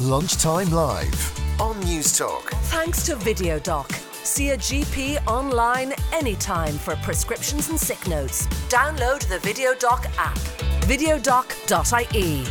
Lunchtime Live on News Talk. Thanks to VideoDoc. See a GP online anytime for prescriptions and sick notes. Download the VideoDoc app. Videodoc.ie.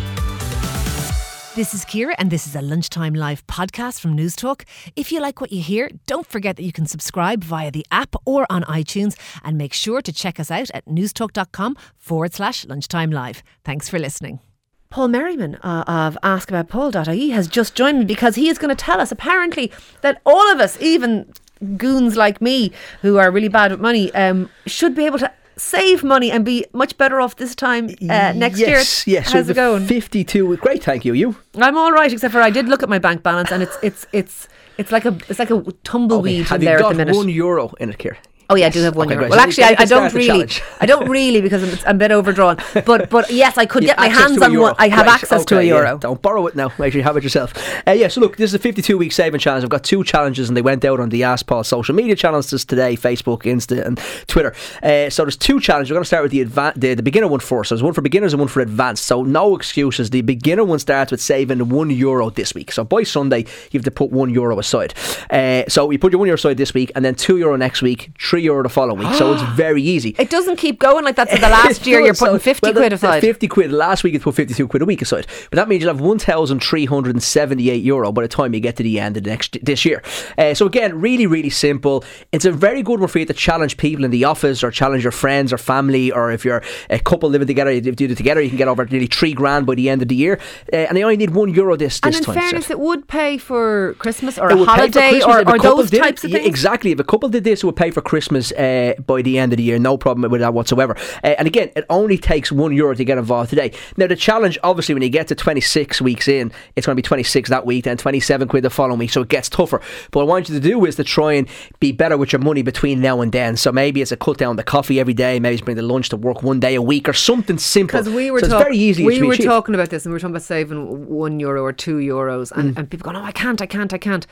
This is Ciara, and this is a lunchtime live podcast from News Talk. If you like what you hear, don't forget that you can subscribe via the app or on iTunes, and make sure to check us out at newstalk.com forward slash lunchtime live. Thanks for listening. Paul Merriman uh, of askaboutpaul.ie has just joined me because he is going to tell us apparently that all of us, even goons like me who are really bad with money, um, should be able to save money and be much better off this time uh, next year. yes, Yes, How's so it going? 52. Great, thank you. You? I'm all right, except for I did look at my bank balance, and it's it's it's it's like a it's like a tumbleweed Have in you there got at the minute. one euro in it, Ciara? Oh yeah, I do have one Okay. Well, actually, I, I don't really. I don't really because I'm, I'm a bit overdrawn. But but yes, I could get my hands on one. I have Right, access to a okay, yeah. euro. Don't borrow it now. Make sure you have it yourself. Uh, yeah, so look, this is a 52 week saving challenge. I've got two challenges and they went out on the Ask Paul social media channels today Facebook, Insta, and Twitter. Uh, so there's two challenges. We're going to start with the, adva- the the beginner one first. So there's one for beginners and one for advanced. So no excuses. The beginner one starts with saving one euro this week. So by Sunday, you have to put one euro aside. Uh, so you put your one euro aside this week and then two euro next week, three euro the following week. so it's very easy. It doesn't keep going like that. So the last year you're putting So, fifty well, quid aside. 50 quid. Last week you put 52 quid a week aside. But that means you'll have 1,378 euro by the time you get to the end of the next this year. Uh, so again, really, really simple. It's a very good one for you to challenge people in the office or challenge your friends or family or if you're a couple living together, you do it together, you can get over nearly three grand by the end of the year. Uh, and they only need one euro this, and this in time. fairness, so. it would pay for Christmas or It a would pay for holiday or, or those did it. types of Yeah, things. Exactly. If a couple did this, it would pay for Christmas uh, by the end of the year. No problem with that whatsoever. Uh, and again, it only takes one euro to get involved today. Now, the challenge, obviously, when you get to 26 weeks in, it's going to be 26 that week, then 27 quid the following week, so it gets tougher. But what I want you to do is to try and be better with your money between now and then. So maybe it's a cut down the coffee every day, maybe it's bring the lunch to work one day a week or something simple. Because we were so it's talk- very easily we were talking about this, and we were talking about saving one euro or two euros, and, Mm. and people go, "No, I can't, I can't, I can't,"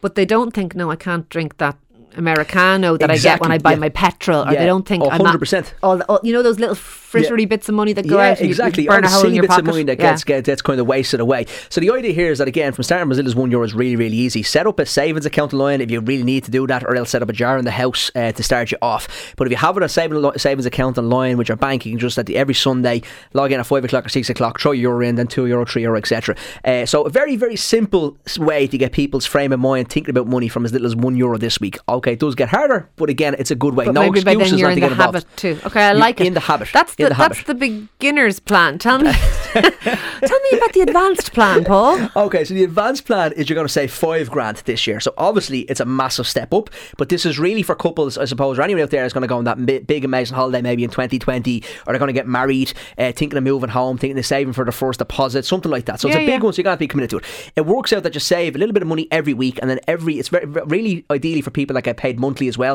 but they don't think, "No, I can't drink that." Americano that I get when I buy yeah. my petrol, or Yeah. they don't think Oh, I'm not- 100%. all, all- you know those little frittery bits of money that go yeah, out you- exactly. you burn All a the hole in your bits pocket. of money that Yeah. gets, get, gets kind of wasted away. So the idea here is that again, from starting as little as one euro is really, really easy. Set up a savings account online if you really need to do that, or else set up a jar in the house uh, to start you off. But if you have a saving, savings account online with your bank, you can just at the, every Sunday log in at five o'clock or six o'clock, throw your euro in, then two euro, three euro, etc. Uh, so a very, very simple way to get people's frame of mind thinking about money from as little as one euro this week. Okay, it does get harder, but again, it's a good way. But no excuses then you're not in to the get involved. habit too. Okay, I You're like it. in the habit. That's the, In the that's the beginner's plan. Tell me, tell me about the advanced plan, Paul. Okay, so the advanced plan is you're going to save five grand this year. So obviously it's a massive step up, but this is really for couples, I suppose, or anyone out there is going to go on that big amazing holiday maybe in 2020, or they're going to get married, uh, thinking of moving home, thinking of saving for their first deposit, something like that. So it's a big yeah. one, so you're going to be committed to it. It works out that you save a little bit of money every week, and then every it's very- really ideally for people that get paid monthly as well.